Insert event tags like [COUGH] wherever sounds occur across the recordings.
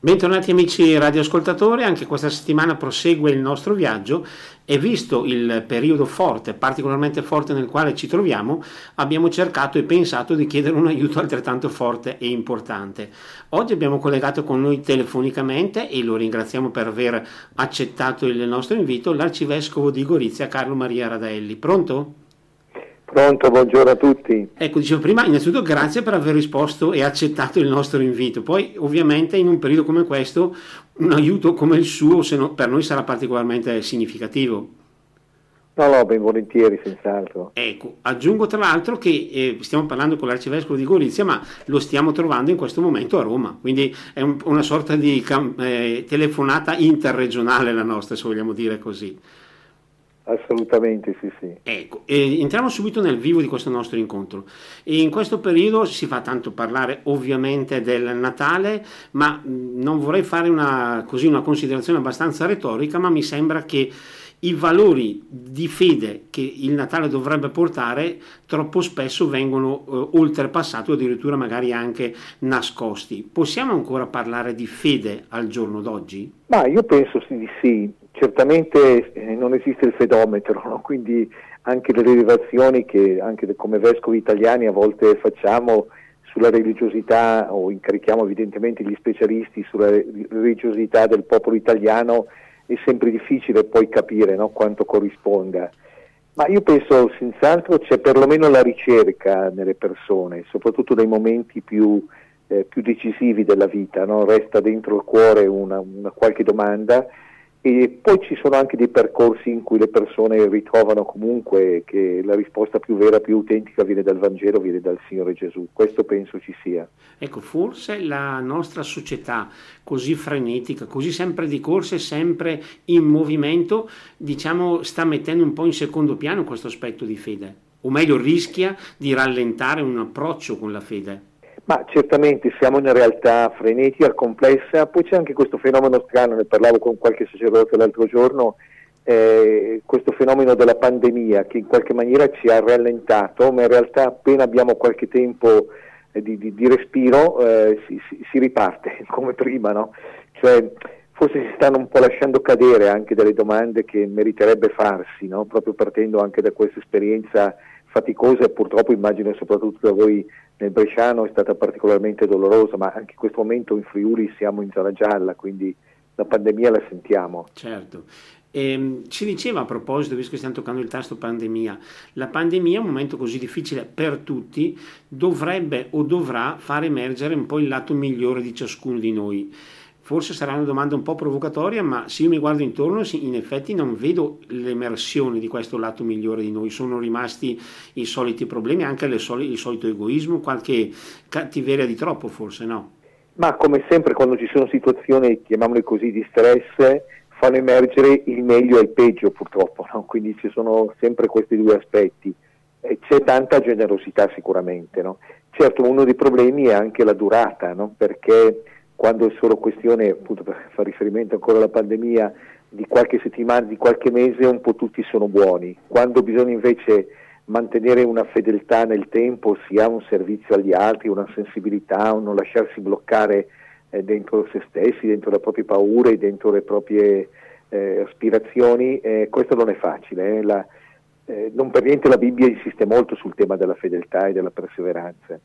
Bentornati amici radioascoltatori, anche questa settimana prosegue il nostro viaggio e visto il periodo forte, particolarmente forte nel quale ci troviamo, abbiamo cercato e pensato di chiedere un aiuto altrettanto forte e importante. Oggi abbiamo collegato con noi telefonicamente e lo ringraziamo per aver accettato il nostro invito l'arcivescovo di Gorizia Carlo Maria Radelli. Pronto? Pronto, buongiorno a tutti. Ecco, dicevo prima, innanzitutto grazie per aver risposto e accettato il nostro invito. Poi, ovviamente, in un periodo come questo, un aiuto come il suo no, per noi sarà particolarmente significativo. No, no, ben volentieri, senz'altro. Ecco, aggiungo tra l'altro che eh, stiamo parlando con l'arcivescovo di Gorizia, ma lo stiamo trovando in questo momento a Roma, quindi è un, una sorta di eh, telefonata interregionale la nostra, se vogliamo dire così. Assolutamente sì, sì. Ecco, entriamo subito nel vivo di questo nostro incontro. In questo periodo si fa tanto parlare ovviamente del Natale, ma non vorrei fare una, così, una considerazione abbastanza retorica, ma mi sembra che i valori di fede che il Natale dovrebbe portare troppo spesso vengono eh, oltrepassati o addirittura magari anche nascosti. Possiamo ancora parlare di fede al giorno d'oggi? Ma io penso di sì, certamente eh, non esiste il fedometro, no? quindi anche le rilevazioni che anche come vescovi italiani a volte facciamo sulla religiosità o incarichiamo evidentemente gli specialisti sulla religiosità del popolo italiano è sempre difficile poi capire no? quanto corrisponda. Ma io penso senz'altro c'è perlomeno la ricerca nelle persone, soprattutto nei momenti più, eh, più decisivi della vita, no? resta dentro il cuore una, una qualche domanda e poi ci sono anche dei percorsi in cui le persone ritrovano comunque che la risposta più vera, più autentica viene dal Vangelo, viene dal Signore Gesù. Questo penso ci sia. Ecco, forse la nostra società così frenetica, così sempre di corsa sempre in movimento, diciamo, sta mettendo un po' in secondo piano questo aspetto di fede. O meglio, rischia di rallentare un approccio con la fede. Ma certamente siamo in una realtà frenetica, complessa, poi c'è anche questo fenomeno strano, ne parlavo con qualche sacerdote l'altro giorno, eh, questo fenomeno della pandemia che in qualche maniera ci ha rallentato, ma in realtà appena abbiamo qualche tempo eh, di, di, di, respiro eh, si, si, si, riparte [LAUGHS] come prima, no? Cioè, forse si stanno un po' lasciando cadere anche delle domande che meriterebbe farsi, no? proprio partendo anche da questa esperienza faticosa e purtroppo immagino soprattutto da voi nel Bresciano è stata particolarmente dolorosa, ma anche in questo momento in Friuli siamo in zona gialla, quindi la pandemia la sentiamo. Certo. E, ehm, ci diceva a proposito, visto che stiamo toccando il tasto pandemia, la pandemia, un momento così difficile per tutti, dovrebbe o dovrà far emergere un po' il lato migliore di ciascuno di noi. Forse sarà una domanda un po' provocatoria, ma se io mi guardo intorno, in effetti non vedo l'emersione di questo lato migliore di noi. Sono rimasti i soliti problemi, anche soli, il solito egoismo, qualche cattiveria di troppo forse, no? Ma come sempre quando ci sono situazioni, chiamiamole così, di stress, fanno emergere il meglio e il peggio purtroppo, no? quindi ci sono sempre questi due aspetti. C'è tanta generosità sicuramente. No? Certo uno dei problemi è anche la durata, no? perché quando è solo questione, appunto per fare riferimento ancora alla pandemia, di qualche settimana, di qualche mese, un po' tutti sono buoni. Quando bisogna invece mantenere una fedeltà nel tempo, si ha un servizio agli altri, una sensibilità, un non lasciarsi bloccare eh, dentro se stessi, dentro le proprie paure, dentro le proprie eh, aspirazioni, eh, questo non è facile. Eh. La, eh, non per niente la Bibbia insiste molto sul tema della fedeltà e della perseveranza.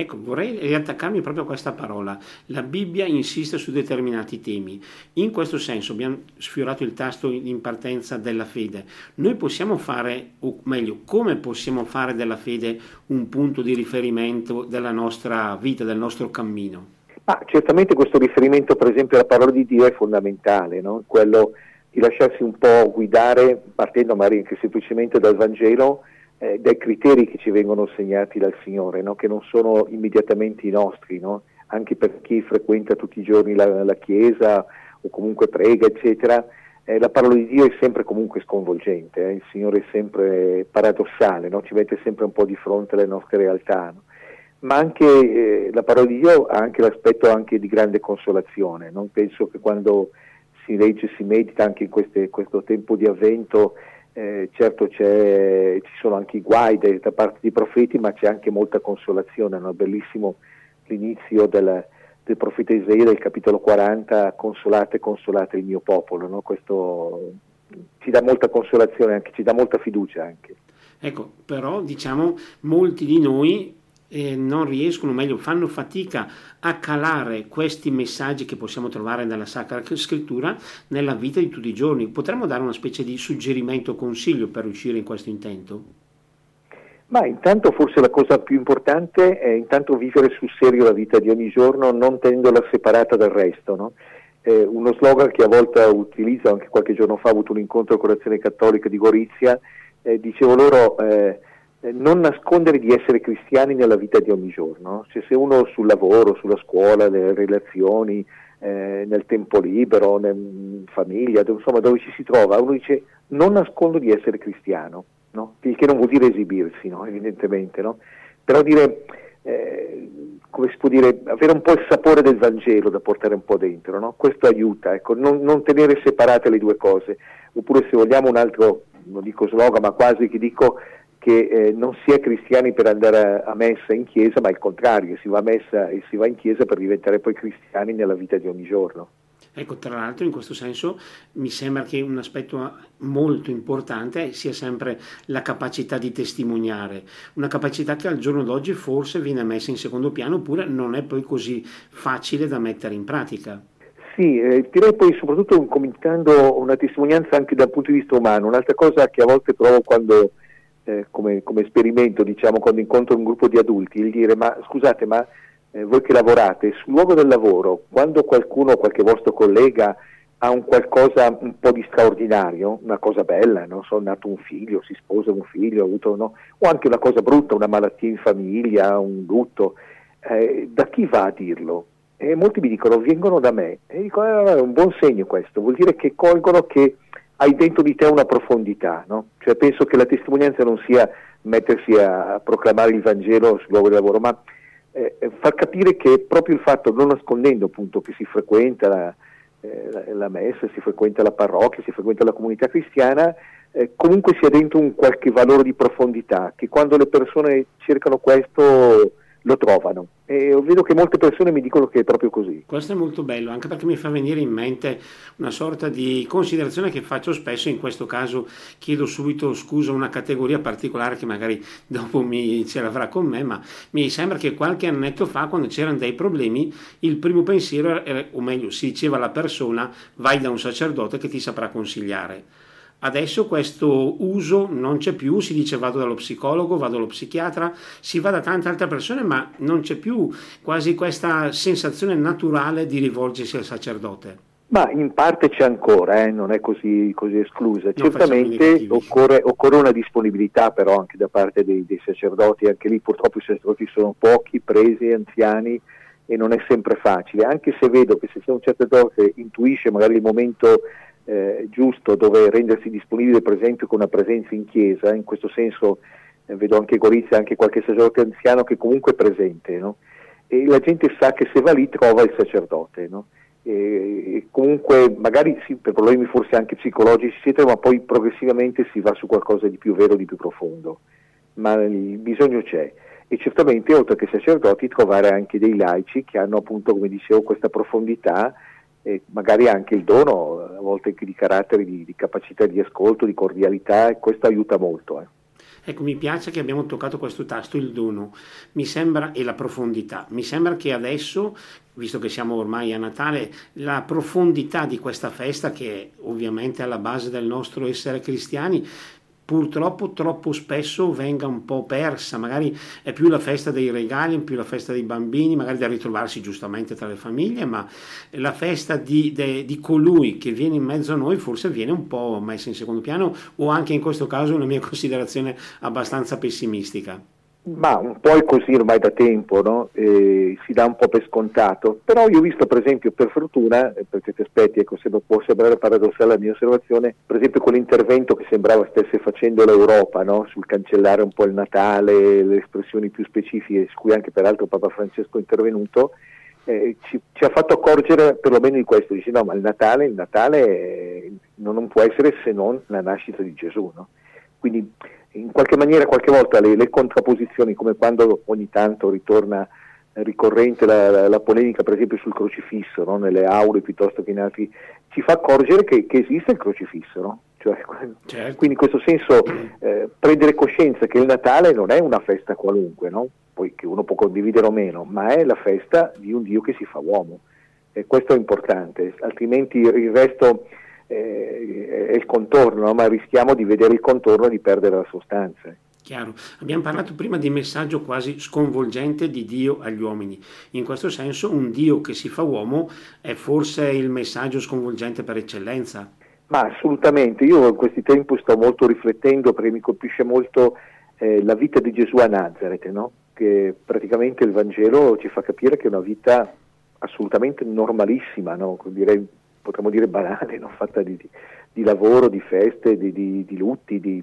Ecco, vorrei riattaccarmi proprio a questa parola. La Bibbia insiste su determinati temi. In questo senso abbiamo sfiorato il tasto in partenza della fede. Noi possiamo fare, o meglio, come possiamo fare della fede un punto di riferimento della nostra vita, del nostro cammino? Ah, certamente questo riferimento, per esempio, alla parola di Dio è fondamentale, no? quello di lasciarsi un po' guidare, partendo magari anche semplicemente dal Vangelo, eh, dai criteri che ci vengono segnati dal Signore, no? che non sono immediatamente i nostri, no? anche per chi frequenta tutti i giorni la, la Chiesa o comunque prega, eccetera. Eh, la parola di Dio è sempre comunque sconvolgente, eh? il Signore è sempre paradossale, no? ci mette sempre un po' di fronte alle nostre realtà. Ma anche eh, la parola di Dio ha anche l'aspetto anche di grande consolazione. Penso che quando si legge, si medita anche in queste, questo tempo di avvento, eh, certo ci sono anche i guai da parte dei profeti, ma c'è anche molta consolazione, no? bellissimo l'inizio del, del profeta Isaia del capitolo 40, consolate, consolate il mio popolo, no? questo ci dà molta consolazione, anche, ci dà molta fiducia anche. Ecco, però diciamo molti di noi eh, non riescono, meglio, fanno fatica a calare questi messaggi che possiamo trovare nella Sacra Scrittura nella vita di tutti i giorni. Potremmo dare una specie di suggerimento o consiglio per riuscire in questo intento? Ma intanto forse la cosa più importante è intanto vivere sul serio la vita di ogni giorno, non tenendola separata dal resto. No? Eh, uno slogan che a volte utilizzo, anche qualche giorno fa ho avuto un incontro con l'Azione Cattolica di Gorizia, eh, dicevo loro eh, non nascondere di essere cristiani nella vita di ogni giorno. Cioè, se uno sul lavoro, sulla scuola, nelle relazioni, eh, nel tempo libero, in famiglia, insomma dove ci si trova, uno dice non nascondo di essere cristiano, no? il che non vuol dire esibirsi, no? evidentemente, no? però dire, eh, come si può dire, avere un po' il sapore del Vangelo da portare un po' dentro, questo aiuta, ecco, non, non tenere separate le due cose, oppure se vogliamo un altro, non dico slogan, ma quasi che dico che eh, non si è cristiani per andare a, a, messa in chiesa, ma il contrario, si va a messa e si va in chiesa per diventare poi cristiani nella vita di ogni giorno. Ecco, tra l'altro in questo senso mi sembra che un aspetto molto importante sia sempre la capacità di testimoniare, una capacità che al giorno d'oggi forse viene messa in secondo piano oppure non è poi così facile da mettere in pratica. Sì, eh, direi poi soprattutto commentando una testimonianza anche dal punto di vista umano, un'altra cosa che a volte provo quando eh, come, come, esperimento, diciamo, quando incontro un gruppo di adulti, il dire ma scusate, ma eh, voi che lavorate sul luogo del lavoro, quando qualcuno, qualche vostro collega ha un qualcosa un po' di straordinario, una cosa bella, non so, nato un figlio, si sposa un figlio, avuto, no? o anche una cosa brutta, una malattia in famiglia, un lutto, eh, da chi va a dirlo? E molti mi dicono vengono da me e dico eh, è un buon segno questo, vuol dire che colgono che hai dentro di te una profondità, no? cioè penso che la testimonianza non sia mettersi a proclamare il Vangelo sul luogo di lavoro, ma eh, far capire che proprio il fatto, non nascondendo appunto che si frequenta la, eh, la, messa, si frequenta la parrocchia, si frequenta la comunità cristiana, eh, comunque sia dentro un qualche valore di profondità, che quando le persone cercano questo lo trovano e vedo che molte persone mi dicono che è proprio così. Questo è molto bello, anche perché mi fa venire in mente una sorta di considerazione che faccio spesso, in questo caso chiedo subito scusa a una categoria particolare che magari [LAUGHS] dopo mi, ce l'avrà con me, ma mi sembra che qualche annetto fa quando c'erano dei problemi il primo pensiero, era, o meglio si diceva alla persona vai da un sacerdote che ti saprà consigliare Adesso questo uso non c'è più, si dice vado dallo psicologo, vado dallo psichiatra, si va da tante altre persone, ma non c'è più quasi questa sensazione naturale di rivolgersi al sacerdote. Ma in parte c'è ancora, eh, non è così, così esclusa. Non Certamente occorre, occorre, una disponibilità però anche da parte dei, dei, sacerdoti, anche lì purtroppo i sacerdoti sono pochi, presi, anziani e non è sempre facile, anche se vedo che se c'è un sacerdote intuisce magari il momento eh, giusto dove rendersi disponibile per esempio con una presenza in chiesa, in questo senso eh, vedo anche Gorizia, anche qualche sacerdote anziano che comunque è presente, no? e la gente sa che se va lì trova il sacerdote. No? E, comunque magari sì, per problemi forse anche psicologici eccetera, ma poi progressivamente si va su qualcosa di più vero, di più profondo, ma il bisogno c'è e certamente oltre che sacerdoti trovare anche dei laici che hanno appunto come dicevo questa profondità e magari anche il dono, a volte anche di carattere, di, di capacità di ascolto, di cordialità, e questo aiuta molto. Eh. Ecco, mi piace che abbiamo toccato questo tasto, il dono, mi sembra, e la profondità. Mi sembra che adesso, visto che siamo ormai a Natale, la profondità di questa festa, che è ovviamente alla base del nostro essere cristiani, purtroppo troppo spesso venga un po' persa, magari è più la festa dei regali, più la festa dei bambini, magari da ritrovarsi giustamente tra le famiglie, ma la festa di, de, di colui che viene in mezzo a noi forse viene un po' messa in secondo piano o anche in questo caso una mia [LAUGHS] considerazione abbastanza pessimistica. Ma un po' è così ormai da tempo, no? eh, si dà un po' per scontato, però io ho visto per esempio per fortuna, eh, per certi aspetti ecco, se può sembrare paradossale la mia osservazione, per esempio quell'intervento che sembrava stesse facendo l'Europa no? sul cancellare un po' il Natale, le espressioni più specifiche, su cui anche peraltro Papa Francesco è intervenuto, eh, ci, ci, ha fatto accorgere perlomeno di questo, dice no ma il Natale, il Natale eh, non, non, può essere se non la nascita di Gesù, no? Quindi in qualche maniera qualche volta le, le contrapposizioni come quando ogni tanto ritorna ricorrente la, la, la, polemica per esempio sul crocifisso, no? nelle aule piuttosto che in altri, ci fa accorgere che, che esiste il crocifisso. No? Cioè, [LAUGHS] certo. Quindi in questo senso eh, prendere coscienza che il Natale non è una festa qualunque, no? poi che uno può condividere o meno, ma è la festa di un Dio che si fa uomo. E questo è importante, altrimenti il resto eh, è il contorno, ma rischiamo di vedere il contorno e di perdere la sostanza. Chiaro. Abbiamo parlato prima di messaggio quasi sconvolgente di Dio agli uomini. In questo senso un Dio che si fa uomo è forse il messaggio sconvolgente per eccellenza. Ma assolutamente, io in questi tempi sto molto riflettendo perché mi colpisce molto eh, la vita di Gesù a Nazareth, no? che praticamente il Vangelo ci fa capire che è una vita assolutamente normalissima, no? Direi, potremmo dire banale, no? fatta di, di, di, lavoro, di feste, di, di lutti, di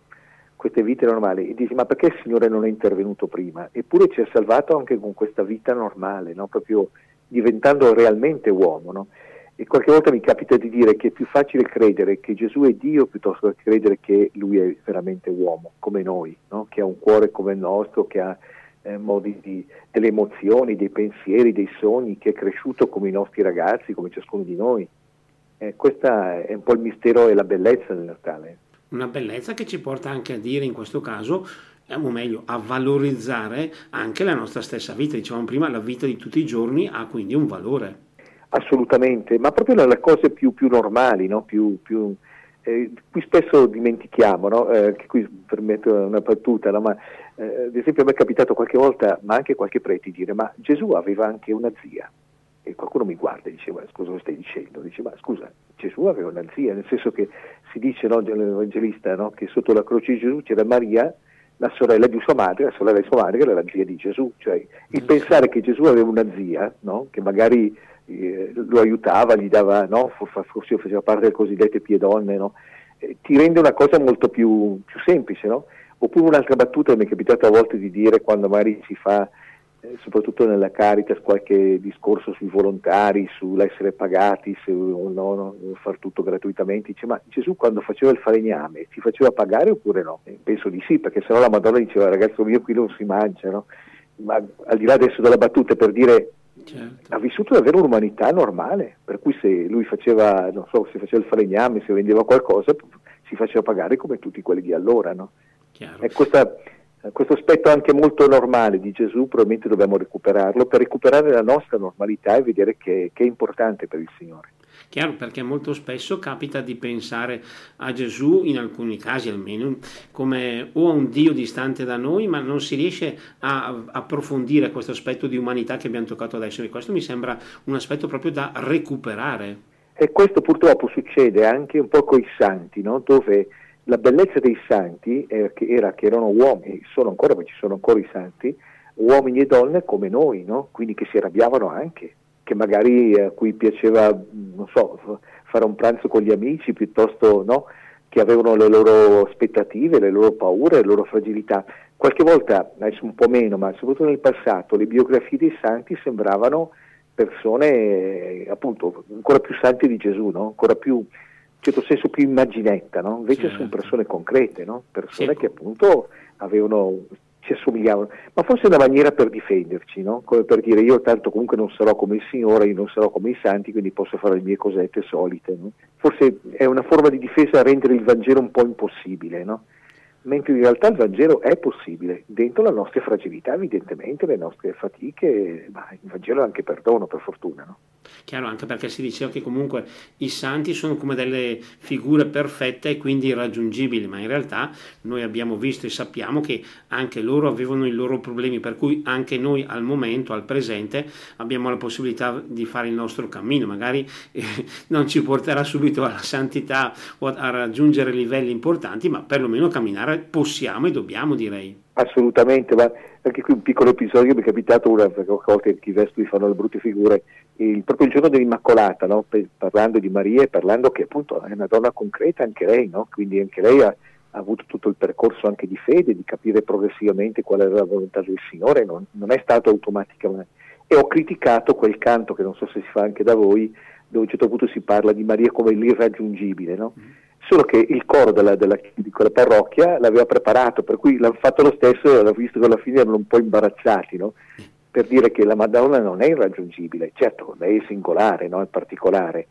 queste vite normali e dici ma perché il Signore non è intervenuto prima? Eppure ci ha salvato anche con questa vita normale, no? proprio diventando realmente uomo. No? E qualche volta mi capita di dire che è più facile credere che Gesù è Dio piuttosto che credere che Lui è veramente uomo, come noi, no? che ha un cuore come il nostro, che ha eh, modi di, delle emozioni, dei pensieri, dei sogni, che è cresciuto come i nostri ragazzi, come ciascuno di noi. Eh, questo è un po' il mistero e la bellezza del Natale una bellezza che ci porta anche a dire in questo caso o meglio, a valorizzare anche la nostra stessa vita. Dicevamo prima, la vita di tutti i giorni ha quindi un valore. Assolutamente, ma proprio nelle cose più, più normali, no? più, più, eh, qui spesso dimentichiamo, no? eh, che qui permetto una battuta, no? ma eh, ad esempio a me è capitato qualche volta, ma anche qualche prete, dire ma Gesù aveva anche una zia e qualcuno mi guarda e dice ma scusa cosa stai dicendo? Dice ma scusa Gesù aveva una zia, nel senso che si dice no, nell'Evangelista no, che sotto la croce di Gesù c'era Maria, la sorella di sua madre, la sorella di sua madre che era la zia di Gesù, cioè il pensare che Gesù aveva una zia no, che magari eh, lo aiutava, gli dava, no, forse faceva parte delle cosiddette piedonne, no, eh, ti rende una cosa molto più, più semplice. No? Oppure un'altra battuta mi è capitato a volte di dire quando magari si fa soprattutto nella Caritas qualche discorso sui volontari, sull'essere pagati, se o no, no, far tutto gratuitamente, dice ma Gesù quando faceva il falegname si faceva pagare oppure no? E penso di sì, perché sennò la Madonna diceva ragazzo mio qui non si mangia, no? ma al di là adesso della battuta per dire Certo. ha vissuto davvero un'umanità normale, per cui se lui faceva, non so, se faceva il falegname, se vendeva qualcosa, si faceva pagare come tutti quelli di allora. No? E questa, questo aspetto anche molto normale di Gesù probabilmente dobbiamo recuperarlo per recuperare la nostra normalità e vedere che, che è importante per il Signore. Chiaro, perché molto spesso capita di pensare a Gesù, in alcuni casi almeno, come o a un Dio distante da noi, ma non si riesce a approfondire questo aspetto di umanità che abbiamo toccato adesso e questo mi sembra un aspetto proprio da recuperare. E questo purtroppo succede anche un po' con i santi, no? dove la bellezza dei santi era che, era che erano uomini, sono ancora, ma ci sono ancora i santi, uomini e donne come noi, no? quindi che si arrabbiavano anche, che magari a cui piaceva, non so, fare un pranzo con gli amici piuttosto no? che avevano le loro aspettative, le loro paure, le loro fragilità. Qualche volta, adesso un po' meno, ma soprattutto nel passato, le biografie dei santi sembravano persone appunto ancora più santi di Gesù, no? ancora più certo senso più immaginetta, no? invece certo. sono persone concrete, no? persone sì. che appunto avevano, ci assomigliavano, ma forse è una maniera per difenderci, no? come per dire io tanto comunque non sarò come il Signore, io non sarò come i santi, quindi posso fare le mie cosette solite. Forse è una forma di difesa a rendere il Vangelo un po' impossibile, mentre in realtà il Vangelo è possibile, dentro le nostre fragilità evidentemente, le nostre fatiche, ma il Vangelo è anche perdono per fortuna. Chiaro, anche perché si diceva che comunque i santi sono come delle figure perfette e quindi irraggiungibili, ma in realtà noi abbiamo visto e sappiamo che anche loro avevano i loro problemi, per cui anche noi al momento, al presente, abbiamo la possibilità di fare il nostro cammino, magari eh, [LAUGHS] non ci porterà subito alla santità o a raggiungere livelli importanti, ma perlomeno camminare possiamo e dobbiamo, direi. Assolutamente, ma anche qui un piccolo episodio mi è capitato una volta che i vescovi fanno le brutte figure, il, proprio il giorno dell'Immacolata, no? parlando di Maria e parlando che appunto è una donna concreta anche lei, no? quindi anche lei ha, ha, avuto tutto il percorso anche di fede, di capire progressivamente qual era la volontà del Signore, non, non è stato automaticamente. E ho criticato quel canto che non so se si fa anche da voi, dove a un certo punto si parla di Maria come l'irraggiungibile. No? Mm solo che il coro della, della, di quella parrocchia l'aveva preparato, per cui l'hanno fatto lo stesso, l'ho visto che alla fine erano un po' imbarazzati, no? per dire che la Madonna non è irraggiungibile, certo lei è singolare, no? è particolare,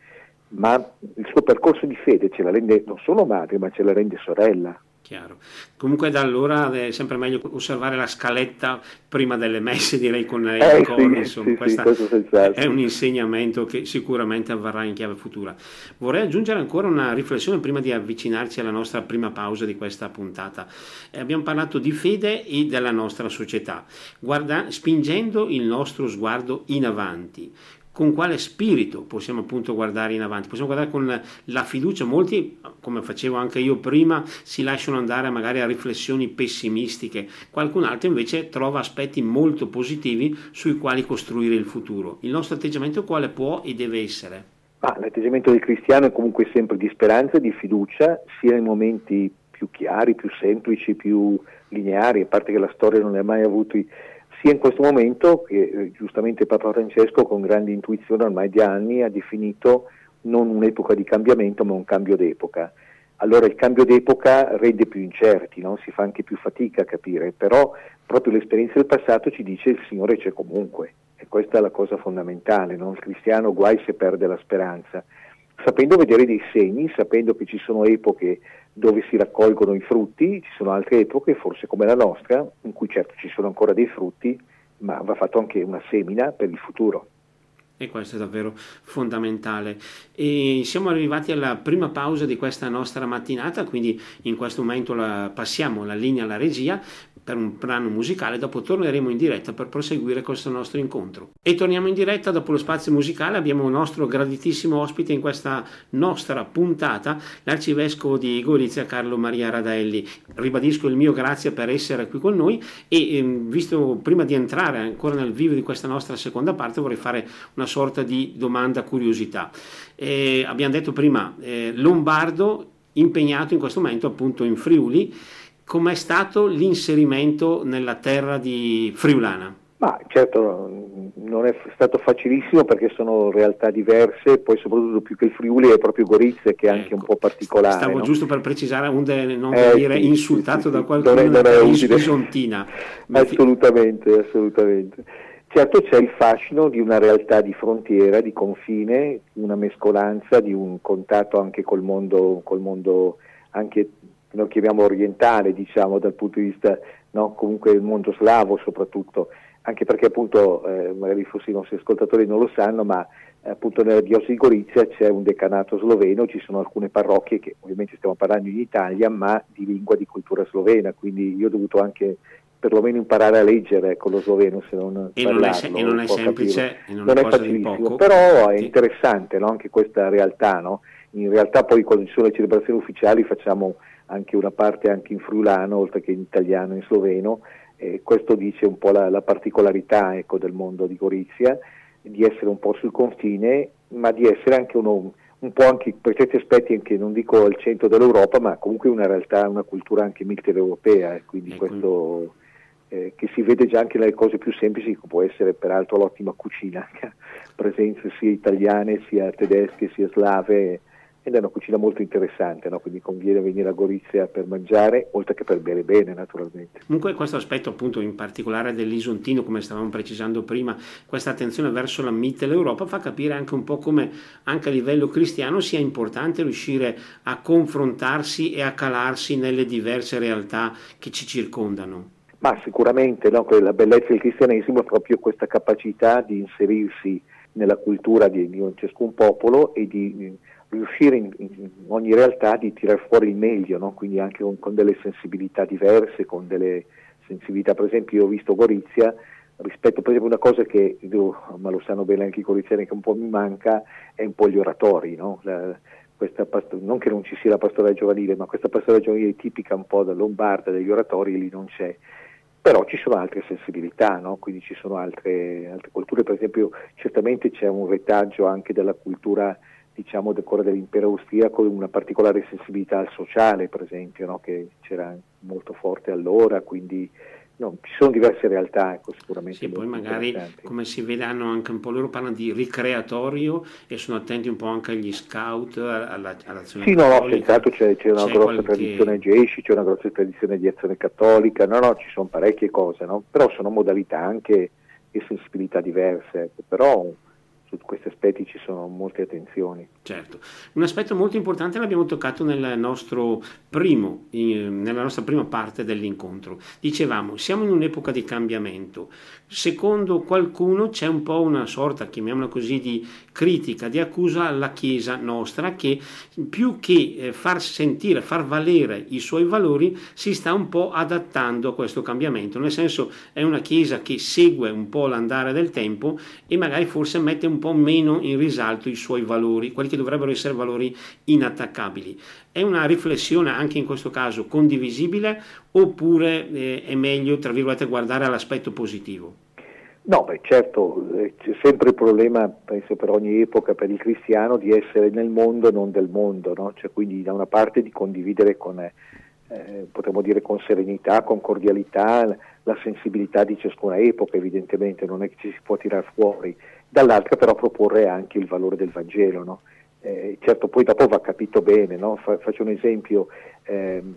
ma il suo percorso di fede ce la rende non solo madre, ma ce la rende sorella. Chiaro. Comunque da allora è sempre meglio osservare la scaletta prima delle messe, direi con i eh, cori, sì, insomma, sì, sì, è un insegnamento che sicuramente avverrà in chiave futura. Vorrei aggiungere ancora una riflessione prima di avvicinarci alla nostra prima pausa di questa puntata. Eh, abbiamo parlato di fede e della nostra società, Guarda, spingendo il nostro sguardo in avanti con quale spirito possiamo appunto guardare in avanti, possiamo guardare con la fiducia, molti come facevo anche io prima si lasciano andare magari a riflessioni pessimistiche, qualcun altro invece trova aspetti molto positivi sui quali costruire il futuro. Il nostro atteggiamento quale può e deve essere? Ah, l'atteggiamento del cristiano è comunque sempre di speranza e di fiducia, sia nei momenti più chiari, più semplici, più lineari, a parte che la storia non ne ha mai avuto sia in questo momento che eh, giustamente Papa Francesco con grande intuizione ormai di anni ha definito non un'epoca di cambiamento ma un cambio d'epoca. Allora il cambio d'epoca rende più incerti, no? si fa anche più fatica a capire, però proprio l'esperienza del passato ci dice il Signore c'è comunque e questa è la cosa fondamentale, no? il cristiano guai se perde la speranza sapendo vedere dei segni, sapendo che ci sono epoche dove si raccolgono i frutti, ci sono altre epoche, forse come la nostra, in cui certo ci sono ancora dei frutti, ma va fatto anche una semina per il futuro. E questo è davvero fondamentale. E siamo arrivati alla prima pausa di questa nostra mattinata, quindi in questo momento la, passiamo la linea alla regia per un brano musicale, dopo torneremo in diretta per proseguire questo nostro incontro. E torniamo in diretta dopo lo spazio musicale, abbiamo un nostro graditissimo ospite in questa nostra puntata, l'arcivescovo di Gorizia Carlo Maria Radelli. Ribadisco il mio grazie per essere qui con noi e ehm, visto prima di entrare ancora nel vivo di questa nostra seconda parte vorrei fare una sorta di domanda curiosità. Eh, abbiamo detto prima eh, Lombardo impegnato in questo momento appunto in Friuli com'è stato l'inserimento nella terra di Friulana? Ma certo non è stato facilissimo perché sono realtà diverse, poi soprattutto più che il Friuli è proprio Gorizia che è anche ecco, un po' particolare. Stavo no? giusto per precisare, onde non eh, venire sì, insultato sì, da qualcuno non è, non è bisontina. [LAUGHS] assolutamente, assolutamente. Certo c'è il fascino di una realtà di frontiera, di confine, una mescolanza, di un contatto anche col mondo, col mondo anche lo chiamiamo orientale, diciamo, dal punto di vista no, comunque del mondo slavo soprattutto, anche perché appunto, eh, magari forse i nostri ascoltatori non lo sanno, ma eh, appunto nella diocesi di Gorizia c'è un decanato sloveno, ci sono alcune parrocchie che ovviamente stiamo parlando in Italia, ma di lingua di cultura slovena, quindi io ho dovuto anche perlomeno imparare a leggere con lo sloveno se non e non, è, e non è semplice non, non è facilissimo però è interessante no? anche questa realtà no? in realtà poi quando ci sono le celebrazioni ufficiali facciamo anche una parte anche in friulano oltre che in italiano e in sloveno. Eh, questo dice un po' la, la particolarità ecco, del mondo di Gorizia, di essere un po' sul confine, ma di essere anche uno, un po' anche per certi aspetti anche non dico al centro dell'Europa, ma comunque una realtà, una cultura anche mitteleuropea, eh, quindi ecco. questo eh, che si vede già anche nelle cose più semplici, come può essere peraltro l'ottima cucina, [LAUGHS] presenze sia italiane, sia tedesche, sia slave ed è una cucina molto interessante, no? quindi conviene venire a Gorizia per mangiare, oltre che per bere bene naturalmente. Comunque questo aspetto appunto in particolare dell'isontino, come stavamo precisando prima, questa attenzione verso la Mitteleuropa fa capire anche un po' come anche a livello cristiano sia importante riuscire a confrontarsi e a calarsi nelle diverse realtà che ci circondano. Ma sicuramente no? la bellezza del cristianesimo è proprio questa capacità di inserirsi nella cultura di, di ciascun popolo e di riuscire in, in, ogni realtà di tirar fuori il meglio, no? quindi anche con, con, delle sensibilità diverse, con delle sensibilità, per esempio io ho visto Gorizia rispetto per esempio una cosa che, ma lo sanno bene anche i goriziani che un po' mi manca, è un po' gli oratori, no? La, pastor- non che non ci sia la pastorale giovanile, ma questa pastorale giovanile tipica un po' da lombarda, degli oratori, lì non c'è però ci sono altre sensibilità, no? quindi ci sono altre, altre, culture, per esempio certamente c'è un retaggio anche della cultura diciamo, del cuore dell'impero austriaco una particolare sensibilità al sociale, per esempio, no? che c'era molto forte allora, quindi no, ci sono diverse realtà, ecco, sicuramente. Sì, poi magari come si vede hanno anche un po' loro parlano di ricreatorio e sono attenti un po' anche agli scout, alla, all'azione sì, cattolica. no, no, senz'altro c'è, c'è una c'è grossa qualche... tradizione gesci, c'è una grossa tradizione di azione cattolica, no, no, ci sono parecchie cose, no? però sono modalità anche e sensibilità diverse, però su questi aspetti ci sono molte attenzioni. Certo, un aspetto molto importante l'abbiamo toccato nel nostro primo, in, nella nostra prima parte dell'incontro. Dicevamo, siamo in un'epoca di cambiamento. Secondo qualcuno c'è un po' una sorta, chiamiamola così, di critica, di accusa alla Chiesa nostra che più che eh, far sentire, far valere i suoi valori, si sta un po' adattando a questo cambiamento. Nel senso è una Chiesa che segue un po' l'andare del tempo e magari forse mette un po' meno in risalto i suoi valori, quelli che dovrebbero essere valori inattaccabili. È una riflessione anche in questo caso condivisibile oppure eh, è meglio, tra virgolette, guardare all'aspetto positivo? No, beh, certo, eh, c'è sempre il problema, penso per ogni epoca, per il cristiano, di essere nel mondo e non del mondo, no? cioè, quindi da una parte di condividere con, eh, potremmo dire con serenità, con cordialità, la sensibilità di ciascuna epoca, evidentemente, non è che ci si può tirare fuori, dall'altra però proporre anche il valore del Vangelo. No? Eh, certo, poi dopo va capito bene, no? Fa, faccio un esempio, ehm,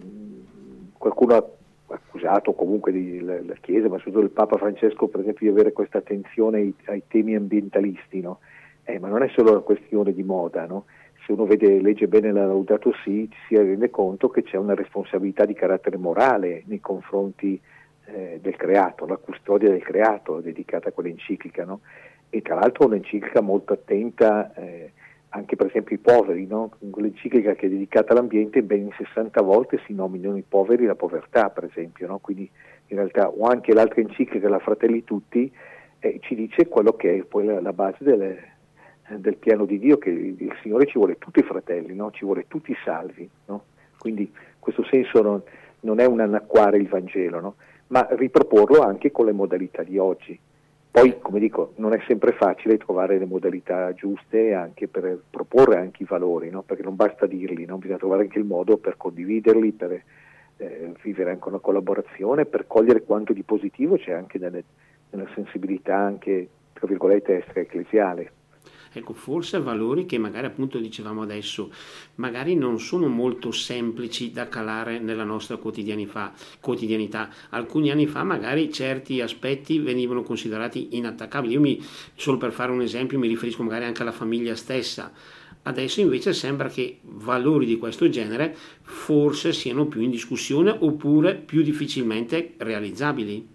qualcuno ha accusato comunque di, la, la, Chiesa, ma soprattutto il Papa Francesco per esempio di avere questa attenzione ai, ai temi ambientalisti, no? eh, ma non è solo una questione di moda, se uno vede, legge bene la Laudato Si si rende conto che c'è una responsabilità di carattere morale nei confronti eh, del creato, la custodia del creato dedicata a quell'enciclica no? E tra l'altro un'enciclica molto attenta eh, anche per esempio ai poveri, no? l'enciclica che è dedicata all'ambiente ben 60 volte si nominano i poveri la povertà per esempio, no? quindi in realtà o anche l'altra enciclica, la Fratelli Tutti, eh, ci dice quello che è poi la, la base delle, del piano di Dio, che il, il Signore ci vuole tutti fratelli, no? ci vuole tutti salvi, quindi in questo senso non, non è un annacquare il Vangelo, ma riproporlo anche con le modalità di oggi. Poi, come dico, non è sempre facile trovare le modalità giuste anche per proporre anche i valori, no? perché non basta dirli, no? bisogna trovare anche il modo per condividerli, per eh, vivere anche una collaborazione, per cogliere quanto di positivo c'è anche nelle, nella sensibilità anche, tra virgolette, extra ecclesiale. Ecco, forse valori che magari appunto dicevamo adesso, magari non sono molto semplici da calare nella nostra quotidianità. Alcuni anni fa magari certi aspetti venivano considerati inattaccabili. Io mi, solo per fare un esempio, mi riferisco magari anche alla famiglia stessa. Adesso invece sembra che valori di questo genere forse siano più in discussione oppure più difficilmente realizzabili.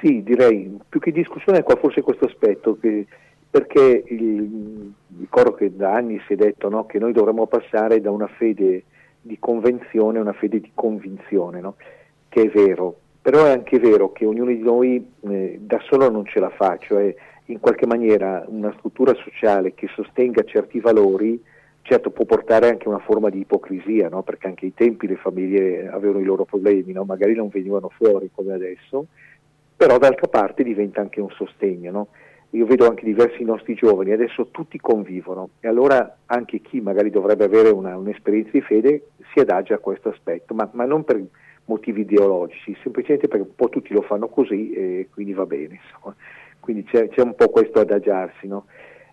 Sì, direi, più che discussione qua forse questo aspetto che perché il, ricordo che da anni si è detto no, che noi dovremmo passare da una fede di convenzione a una fede di convinzione, no? che è vero, però è anche vero che ognuno di noi eh, da solo non ce la fa, cioè in qualche maniera una struttura sociale che sostenga certi valori, certo può portare anche una forma di ipocrisia, no? perché anche ai tempi le famiglie avevano i loro problemi, magari non venivano fuori come adesso, però d'altra parte diventa anche un sostegno io vedo anche diversi nostri giovani, adesso tutti convivono e allora anche chi magari dovrebbe avere una, un'esperienza di fede si adagia a questo aspetto, ma, ma, non per motivi ideologici, semplicemente perché un po' tutti lo fanno così e quindi va bene. Insomma. Quindi c'è, c'è, un po' questo adagiarsi. No?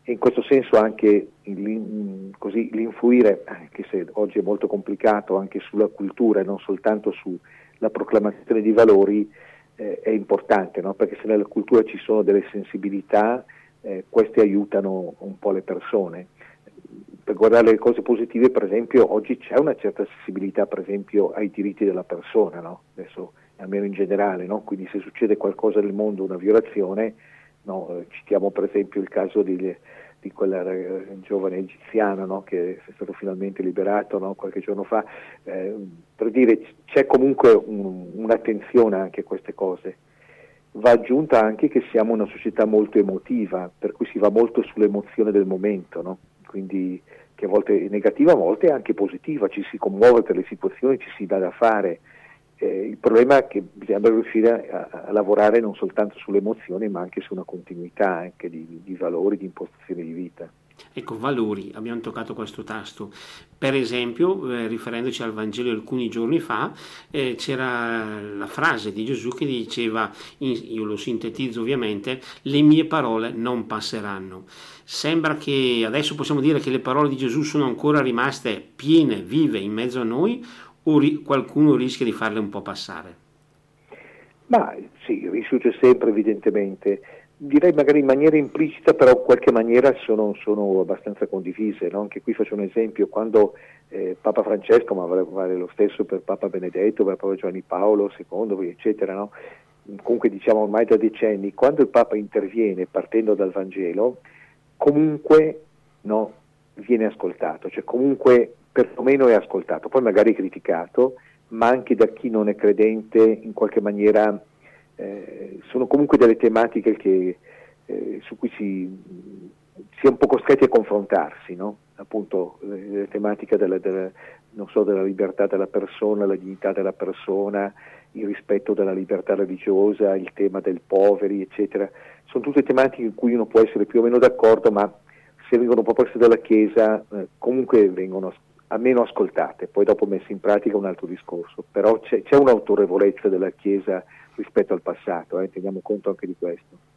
E in questo senso anche l'in, così, l'influire, anche se oggi è molto complicato, anche sulla cultura e non soltanto sulla proclamazione di valori, eh, è importante, no? perché se nella cultura ci sono delle sensibilità, eh, queste aiutano un po' le persone. Per guardare le cose positive, per esempio, oggi c'è una certa sensibilità, per esempio, ai diritti della persona, no? adesso almeno in generale, no? quindi se succede qualcosa nel mondo, una violazione, eh, citiamo per esempio il caso di di quella giovane egiziana no? che è stato finalmente liberato no? qualche giorno fa, eh, per dire c'è comunque un, un'attenzione anche a queste cose. Va aggiunta anche che siamo una società molto emotiva, per cui si va molto sull'emozione del momento, no? quindi che a volte è negativa, a volte è anche positiva, ci si commuove per le situazioni, ci si dà da fare eh, il problema è che bisogna riuscire a, a, lavorare non soltanto sulle emozioni, ma anche su una continuità anche di, di valori, di impostazione di vita. Ecco, valori, abbiamo toccato questo tasto. Per esempio, eh, riferendoci al Vangelo alcuni giorni fa, eh, c'era la frase di Gesù che diceva, in, io lo sintetizzo ovviamente, le mie parole non passeranno. Sembra che adesso possiamo dire che le parole di Gesù sono ancora rimaste piene, vive in mezzo a noi, o qualcuno rischia di farle un po' passare? Ma sì, dissuce sempre evidentemente, direi magari in maniera implicita, però in qualche maniera sono, sono abbastanza condivise. No? Anche qui faccio un esempio, quando eh, Papa Francesco, ma vale, vale, lo stesso per Papa Benedetto, per Papa Giovanni Paolo II, eccetera, no? comunque diciamo ormai da decenni, quando il Papa interviene partendo dal Vangelo, comunque no, viene ascoltato, cioè comunque perlomeno è ascoltato, poi magari criticato, ma anche da chi non è credente in qualche maniera eh, sono comunque delle tematiche che, eh, su cui si, si, è un po' costretti a confrontarsi, no? appunto le, le tematiche della, della, so, della, libertà della persona, la dignità della persona, il rispetto della libertà religiosa, il tema del poveri, eccetera. Sono tutte tematiche in cui uno può essere più o meno d'accordo, ma se vengono proposte dalla Chiesa eh, comunque vengono almeno ascoltate, poi dopo messe in pratica un altro discorso, però c'è, c'è un'autorevolezza della Chiesa rispetto al passato, eh, teniamo conto anche di questo.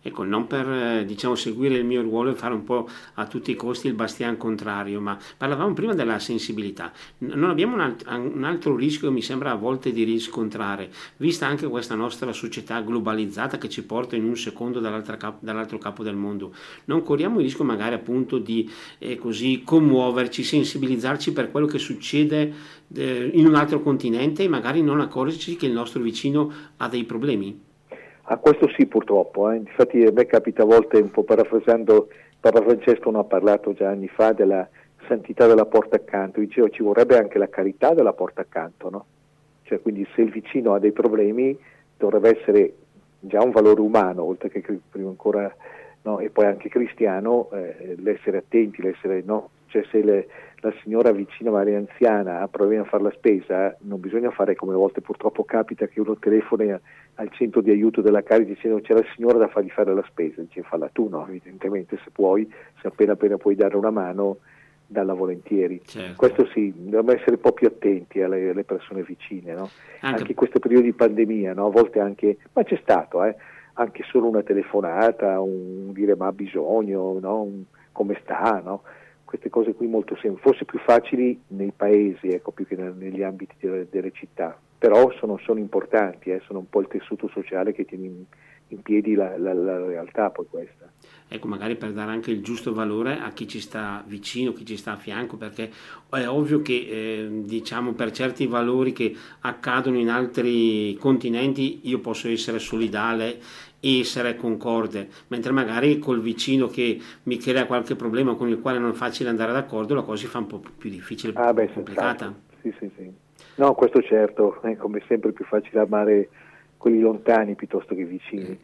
Ecco, non per eh, diciamo, seguire il mio ruolo e fare un po' a tutti i costi il bastian contrario, ma parlavamo prima della sensibilità. Non abbiamo un, alt- un altro rischio che mi sembra a volte di riscontrare, vista anche questa nostra società globalizzata che ci porta in un secondo cap- dall'altro capo del mondo. Non corriamo il rischio magari appunto di eh, così commuoverci, sensibilizzarci per quello che succede eh, in un altro continente e magari non accorgerci che il nostro vicino ha dei problemi? A questo sì purtroppo, eh. infatti a me capita a volte, un po' parafrasando, Papa Francesco ne ha parlato già anni fa della santità della porta accanto, diceva ci vorrebbe anche la carità della porta accanto, no? Cioè quindi se il vicino ha dei problemi dovrebbe essere già un valore umano, oltre che prima ancora, no? e poi anche cristiano, eh, l'essere attenti, l'essere, no? Cioè se le, la signora vicina, magari anziana, ha problemi a fare la spesa, non bisogna fare come a volte purtroppo capita che uno telefona al centro di aiuto della Caritas dicendo c'è la signora da fargli fare la spesa, dice falla tu, no, evidentemente se puoi, se appena appena puoi dare una mano, dalla volentieri. Certo. Questo sì, dobbiamo essere un po' più attenti alle, alle persone vicine, no? anche... anche in questo periodo di pandemia, no? a volte anche, ma c'è stato, eh? anche solo una telefonata, un dire ma ha bisogno, no? un, come sta, no? Queste cose qui molto semplici, forse più facili nei paesi ecco, più che negli ambiti delle, delle città, però sono, sono importanti, eh, sono un po' il tessuto sociale che tiene in, in piedi la, la, la, realtà poi questa. Ecco, magari per dare anche il giusto valore a chi ci sta vicino, chi ci sta a fianco, perché è ovvio che eh, diciamo per certi valori che accadono in altri continenti io posso essere solidale essere concorde, mentre magari col vicino che mi crea qualche problema con il quale non è facile andare d'accordo, la cosa si fa un po' più difficile, ah, beh, complicata. Sì, sì, sì. No, questo certo, è come sempre più facile amare quelli lontani piuttosto che vicini,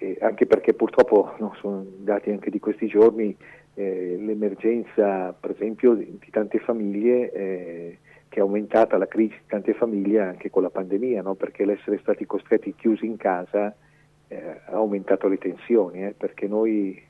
eh, anche perché purtroppo no, sono dati anche di questi giorni eh, l'emergenza, per esempio, di, tante famiglie. Eh, che è aumentata la crisi di tante famiglie anche con la pandemia, no? perché l'essere stati costretti chiusi in casa eh, ha aumentato le tensioni, eh, perché noi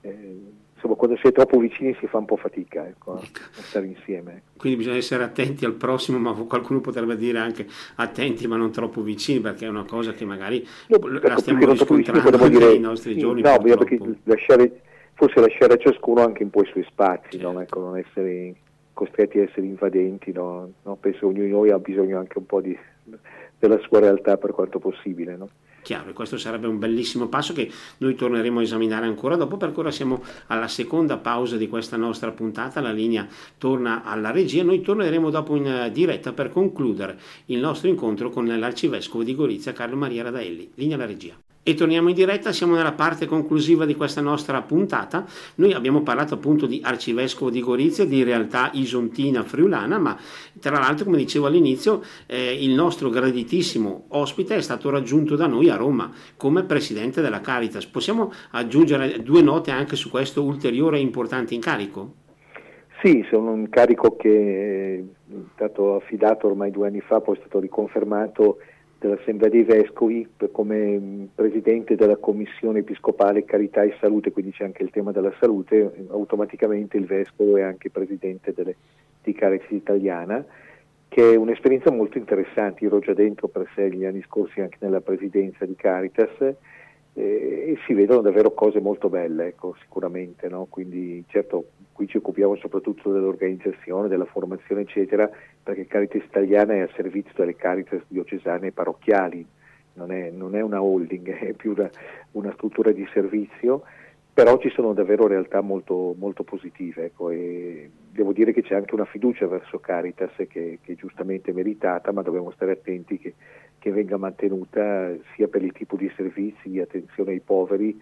eh, insomma, quando si è troppo vicini si fa un po' fatica ecco, ecco. a stare insieme. Quindi bisogna essere attenti al prossimo, ma qualcuno potrebbe dire anche attenti ma non troppo vicini, perché è una cosa che magari no, la ecco, stiamo riscontrando dire, nei nostri sì, giorni. No, perché lasciare, forse lasciare a ciascuno anche un po' i suoi spazi, certo. no? ecco, non essere costretti a essere invadenti, no? penso che ognuno di noi ha bisogno anche un po' di, della sua realtà per quanto possibile. Chiaro e questo sarebbe un bellissimo passo che noi torneremo a esaminare ancora dopo perché ora siamo alla seconda pausa di questa nostra puntata la linea torna alla regia noi torneremo dopo in diretta per concludere il nostro incontro con l'arcivescovo di Gorizia Carlo Maria Radaelli linea alla regia e torniamo in diretta, siamo nella parte conclusiva di questa nostra puntata. Noi abbiamo parlato appunto di Arcivescovo di Gorizia, di realtà isontina friulana, ma tra l'altro, come dicevo all'inizio, eh, il nostro graditissimo ospite è stato raggiunto da noi a Roma come presidente della Caritas. Possiamo aggiungere due note anche su questo ulteriore e importante incarico? Sì, sono un incarico che è stato affidato ormai due anni fa, poi è stato riconfermato dell'Assemblea dei Vescovi come presidente della Commissione Episcopale Carità e Salute, quindi c'è anche il tema della salute, automaticamente il Vescovo è anche presidente delle, di Caritas Italiana, che è un'esperienza molto interessante, io ero già dentro per sé gli anni scorsi anche nella presidenza di Caritas e si vedono davvero cose molto belle, ecco, sicuramente, no? quindi certo qui ci occupiamo soprattutto dell'organizzazione, della formazione eccetera, perché Caritas Italiana è a servizio delle Caritas diocesane e parrocchiali, non è, non è una holding, [LAUGHS] è più una, una, struttura di servizio, però ci sono davvero realtà molto, molto positive ecco, e devo dire che c'è anche una fiducia verso Caritas che, che è giustamente meritata, ma dobbiamo stare attenti che, che venga mantenuta sia per il tipo di servizi di attenzione ai poveri,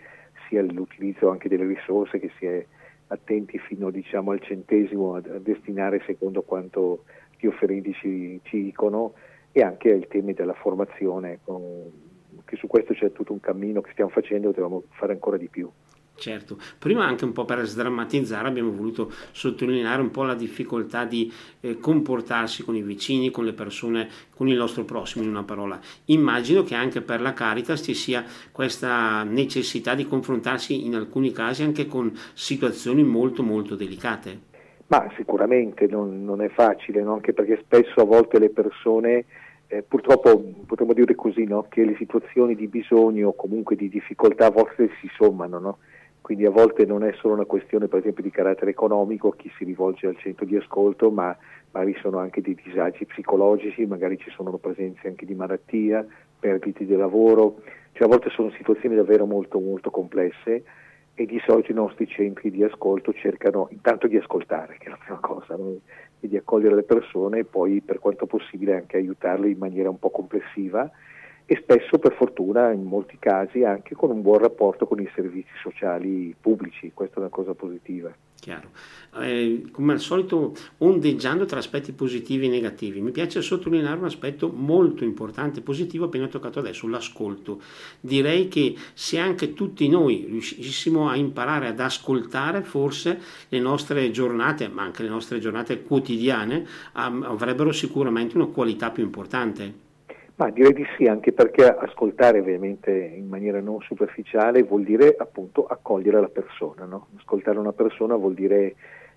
sia l'utilizzo anche delle risorse che si è attenti fino diciamo, al centesimo a, destinare secondo quanto gli offerenti ci, ci dicono e anche ai temi della formazione, con, che su questo c'è tutto un cammino che stiamo facendo e dobbiamo fare ancora di più. Certo, prima anche un po' per sdrammatizzare abbiamo voluto sottolineare un po' la difficoltà di eh, comportarsi con i vicini, con le persone, con il nostro prossimo in una parola. Immagino che anche per la Caritas ci sia questa necessità di confrontarsi in alcuni casi anche con situazioni molto molto delicate. Ma sicuramente non, non è facile, no? anche perché spesso a volte le persone eh, purtroppo potremmo dire così no? che le situazioni di bisogno o comunque di difficoltà a volte si sommano, no? Quindi a volte non è solo una questione per esempio di carattere economico chi si rivolge al centro di ascolto, ma magari sono anche dei disagi psicologici, magari ci sono presenze anche di malattia, perdite di lavoro, cioè a volte sono situazioni davvero molto, molto complesse e di solito i nostri centri di ascolto cercano intanto di ascoltare, che è la prima cosa, no? e di accogliere le persone e poi per quanto possibile anche aiutarle in maniera un po' complessiva e spesso per fortuna in molti casi anche con un buon rapporto con i servizi sociali pubblici, questa è una cosa positiva. Chiaro. Eh, come al solito ondeggiando tra aspetti positivi e negativi, mi piace sottolineare un aspetto molto importante, positivo, appena toccato adesso, l'ascolto. Direi che se anche tutti noi riuscissimo a imparare ad ascoltare, forse le nostre giornate, ma anche le nostre giornate quotidiane, avrebbero sicuramente una qualità più importante. Ma direi di sì, anche perché ascoltare ovviamente in maniera non superficiale vuol dire appunto accogliere la persona. No? Ascoltare una persona vuol dire,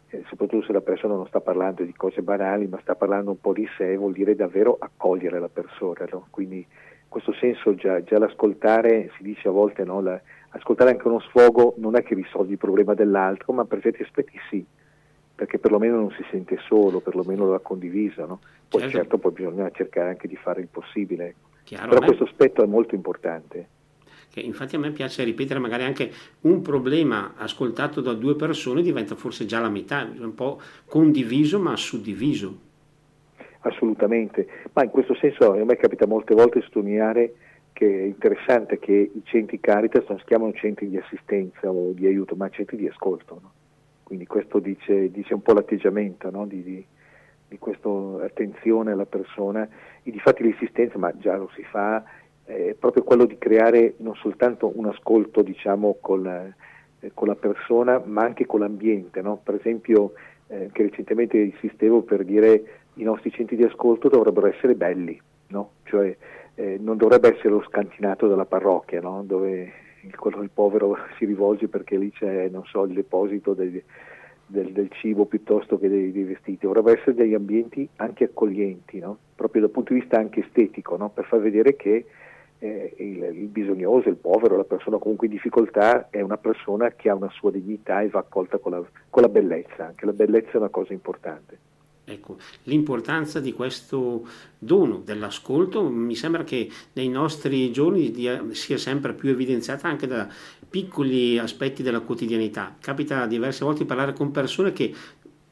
eh, soprattutto se la persona non sta parlando di cose banali, ma sta parlando un po' di sé, vuol dire davvero accogliere la persona. No? Quindi in questo senso già, già, l'ascoltare, si dice a volte, no? la, ascoltare anche uno sfogo non è che risolvi il problema dell'altro, ma per certi aspetti sì perché perlomeno non si sente solo, perlomeno lo ha condiviso. No? Poi certo. certo. poi bisogna cercare anche di fare il possibile. Chiaro, Però questo aspetto è molto importante. Infatti a me piace ripetere magari anche un problema ascoltato da due persone diventa forse già la metà, un po' condiviso ma suddiviso. Assolutamente, ma in questo senso a me capita molte volte sottolineare che è interessante che i centri Caritas non si chiamano centri di assistenza o di aiuto, ma centri di ascolto. No? Quindi questo dice, dice un po' l'atteggiamento no? di, di, di questa attenzione alla persona e di fatti l'assistenza, ma già lo si fa, è proprio quello di creare non soltanto un ascolto diciamo, con, eh, con la persona, ma anche con l'ambiente. No? Per esempio, eh, che recentemente insistevo per dire i nostri centri di ascolto dovrebbero essere belli, no? cioè eh, non dovrebbe essere lo scantinato della parrocchia, no? dove il, il povero si rivolge perché lì c'è, so, il deposito del, del, del cibo piuttosto che dei, dei, vestiti. Dovrebbero essere degli ambienti anche accoglienti, no? proprio dal punto di vista anche estetico, no? per far vedere che eh, il, il, bisognoso, il povero, la persona comunque in difficoltà è una persona che ha una sua dignità e va accolta con la, con la bellezza. Anche la bellezza è una cosa importante. Ecco, l'importanza di questo dono dell'ascolto mi sembra che nei nostri giorni sia sempre più evidenziata anche da piccoli aspetti della quotidianità. Capita diverse volte di parlare con persone che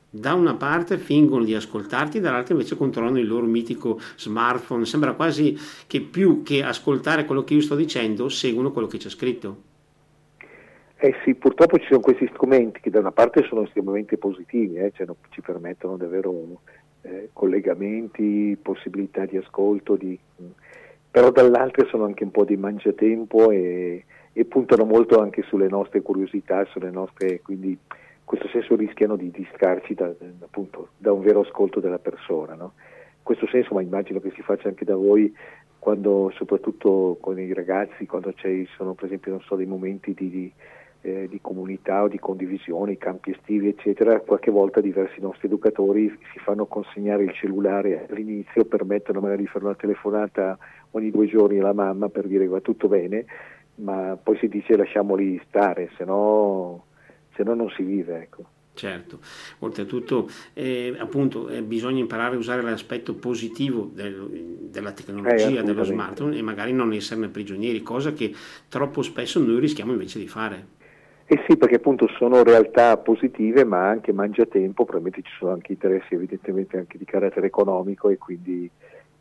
da una parte fingono di ascoltarti, dall'altra invece controllano il loro mitico smartphone. Sembra quasi che più che ascoltare quello che io sto dicendo, seguono quello che c'è scritto. Eh sì, purtroppo ci sono questi strumenti che da una parte sono estremamente positivi, eh, cioè, ci permettono davvero eh, collegamenti, possibilità di ascolto, di, però dall'altra sono anche un po' di mangiatempo e, e, puntano molto anche sulle nostre curiosità, sulle nostre, quindi in questo senso rischiano di distrarci da, appunto, da un vero ascolto della persona. No? In questo senso, ma immagino che si faccia anche da voi, quando, soprattutto con i ragazzi, quando ci sono per esempio so, dei momenti di, di eh, di comunità o di condivisione, i campi estivi eccetera, qualche volta diversi nostri educatori si fanno consegnare il cellulare all'inizio, permettono magari di fare una telefonata ogni due giorni alla mamma per dire va tutto bene, ma poi si dice lasciamoli stare, se no, se no non si vive. Ecco. Certo, oltretutto eh, appunto eh, bisogna imparare a usare l'aspetto positivo del, della tecnologia, eh, dello smartphone e magari non esserne prigionieri, cosa che troppo spesso noi rischiamo invece di fare. Eh sì, perché appunto sono realtà positive ma anche mangiatempo, probabilmente ci sono anche interessi evidentemente anche di carattere economico e quindi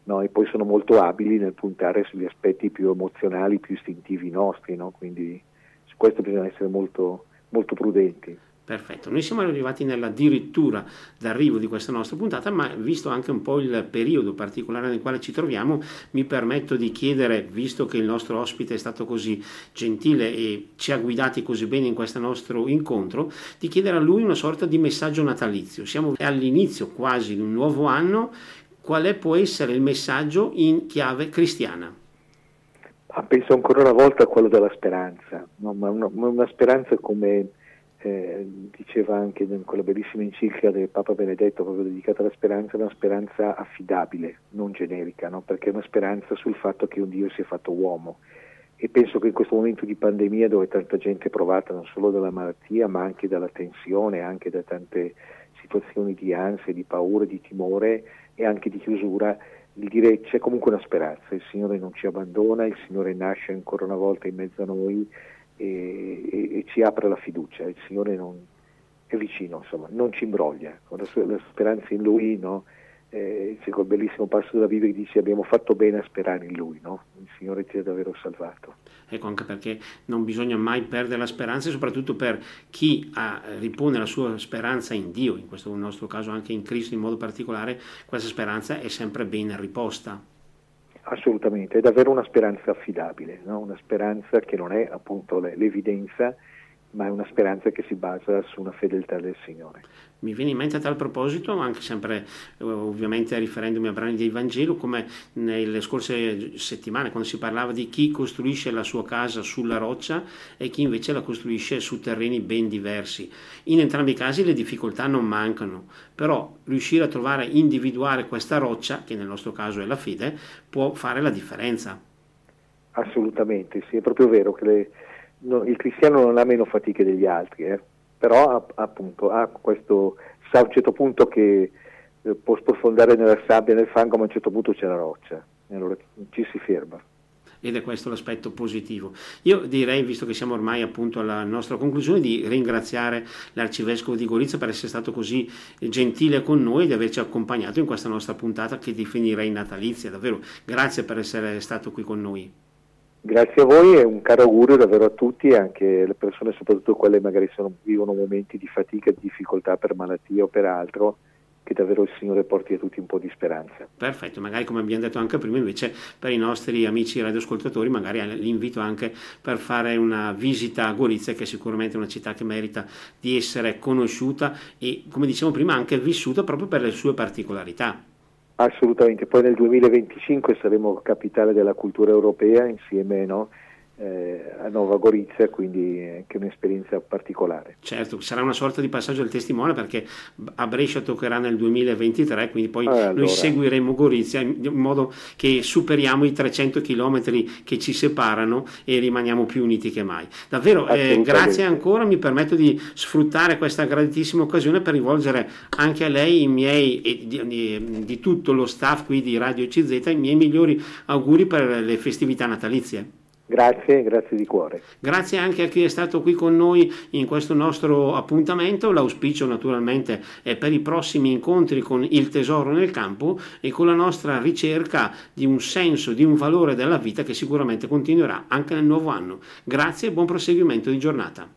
no, e poi sono molto abili nel puntare sugli aspetti più emozionali, più istintivi nostri, no? quindi su questo bisogna essere molto, molto prudenti. Perfetto, noi siamo arrivati nell'addirittura d'arrivo di questa nostra puntata, ma visto anche un po' il periodo particolare nel quale ci troviamo, mi permetto di chiedere, visto che il nostro ospite è stato così gentile e ci ha guidati così bene in questo nostro incontro, di chiedere a lui una sorta di messaggio natalizio. Siamo all'inizio quasi di un nuovo anno, qual è, può essere il messaggio in chiave cristiana? Ah, penso ancora una volta a quello della speranza, no? ma una, una speranza come eh, diceva anche in quella bellissima enciclica del Papa Benedetto proprio dedicata alla speranza, è una speranza affidabile, non generica, no? perché è una speranza sul fatto che un Dio si è fatto uomo e penso che in questo momento di pandemia dove tanta gente è provata non solo dalla malattia ma anche dalla tensione, anche da tante situazioni di ansia, di paura, di timore e anche di chiusura, il dire c'è comunque una speranza, il Signore non ci abbandona, il Signore nasce ancora una volta in mezzo a noi e, e, e ci apre la fiducia, il Signore non, è vicino, insomma, non ci imbroglia, con la, la speranza in Lui, no? eh, c'è quel bellissimo passo della Bibbia che dice abbiamo fatto bene a sperare in Lui, no? il Signore ti ha davvero salvato. Ecco, anche perché non bisogna mai perdere la speranza, soprattutto per chi ha, ripone la sua speranza in Dio, in questo nostro caso anche in Cristo in modo particolare, questa speranza è sempre ben riposta. Assolutamente, è davvero una speranza affidabile, no? una speranza che non è appunto l'evidenza, ma è una speranza che si basa su una fedeltà del Signore. Mi viene in mente a tal proposito, anche sempre eh, ovviamente riferendomi a brani del Vangelo, come nelle scorse settimane quando si parlava di chi costruisce la sua casa sulla roccia e chi invece la costruisce su terreni ben diversi. In entrambi i casi le difficoltà non mancano, però riuscire a trovare, individuare questa roccia, che nel nostro caso è la fede, può fare la differenza. Assolutamente, sì, è proprio vero che le, no, il cristiano non ha meno fatiche degli altri. Eh però appunto ha questo sa a un certo punto che eh, può sprofondare nella sabbia, nel fango, ma a un certo punto c'è la roccia, e allora ci si ferma ed è questo l'aspetto positivo. Io direi, visto che siamo ormai appunto alla nostra conclusione, di ringraziare l'Arcivescovo di Gorizia per essere stato così gentile con noi e di averci accompagnato in questa nostra puntata che definirei natalizia. Davvero, grazie per essere stato qui con noi. Grazie a voi e un caro augurio davvero a tutti e anche alle persone, soprattutto quelle che magari sono, vivono momenti di fatica, di difficoltà per malattia o per altro, che davvero il Signore porti a tutti un po' di speranza. Perfetto, magari come abbiamo detto anche prima, invece per i nostri amici radioascoltatori, magari l'invito anche per fare una visita a Gorizia, che è sicuramente una città che merita di essere conosciuta e, come dicevamo prima, anche vissuta proprio per le sue particolarità. Assolutamente, poi nel 2025 saremo capitale della cultura europea insieme no, eh, a Nova Gorizia, quindi anche un'esperienza particolare. Certo, sarà una sorta di passaggio del testimone perché a Brescia toccherà nel 2023, quindi poi allora. noi seguiremo Gorizia in modo che superiamo i 300 km che ci separano e rimaniamo più uniti che mai. Davvero, eh, grazie ancora, mi permetto di sfruttare questa graditissima occasione per rivolgere anche a lei i miei e di, di, di tutto lo staff qui di Radio CZ i miei migliori auguri per le festività natalizie. Grazie, grazie di cuore. Grazie anche a chi è stato qui con noi in questo nostro appuntamento. L'auspicio naturalmente è per i prossimi incontri con il tesoro nel campo e con la nostra ricerca di un senso, di un valore della vita che sicuramente continuerà anche nel nuovo anno. Grazie e buon proseguimento di giornata.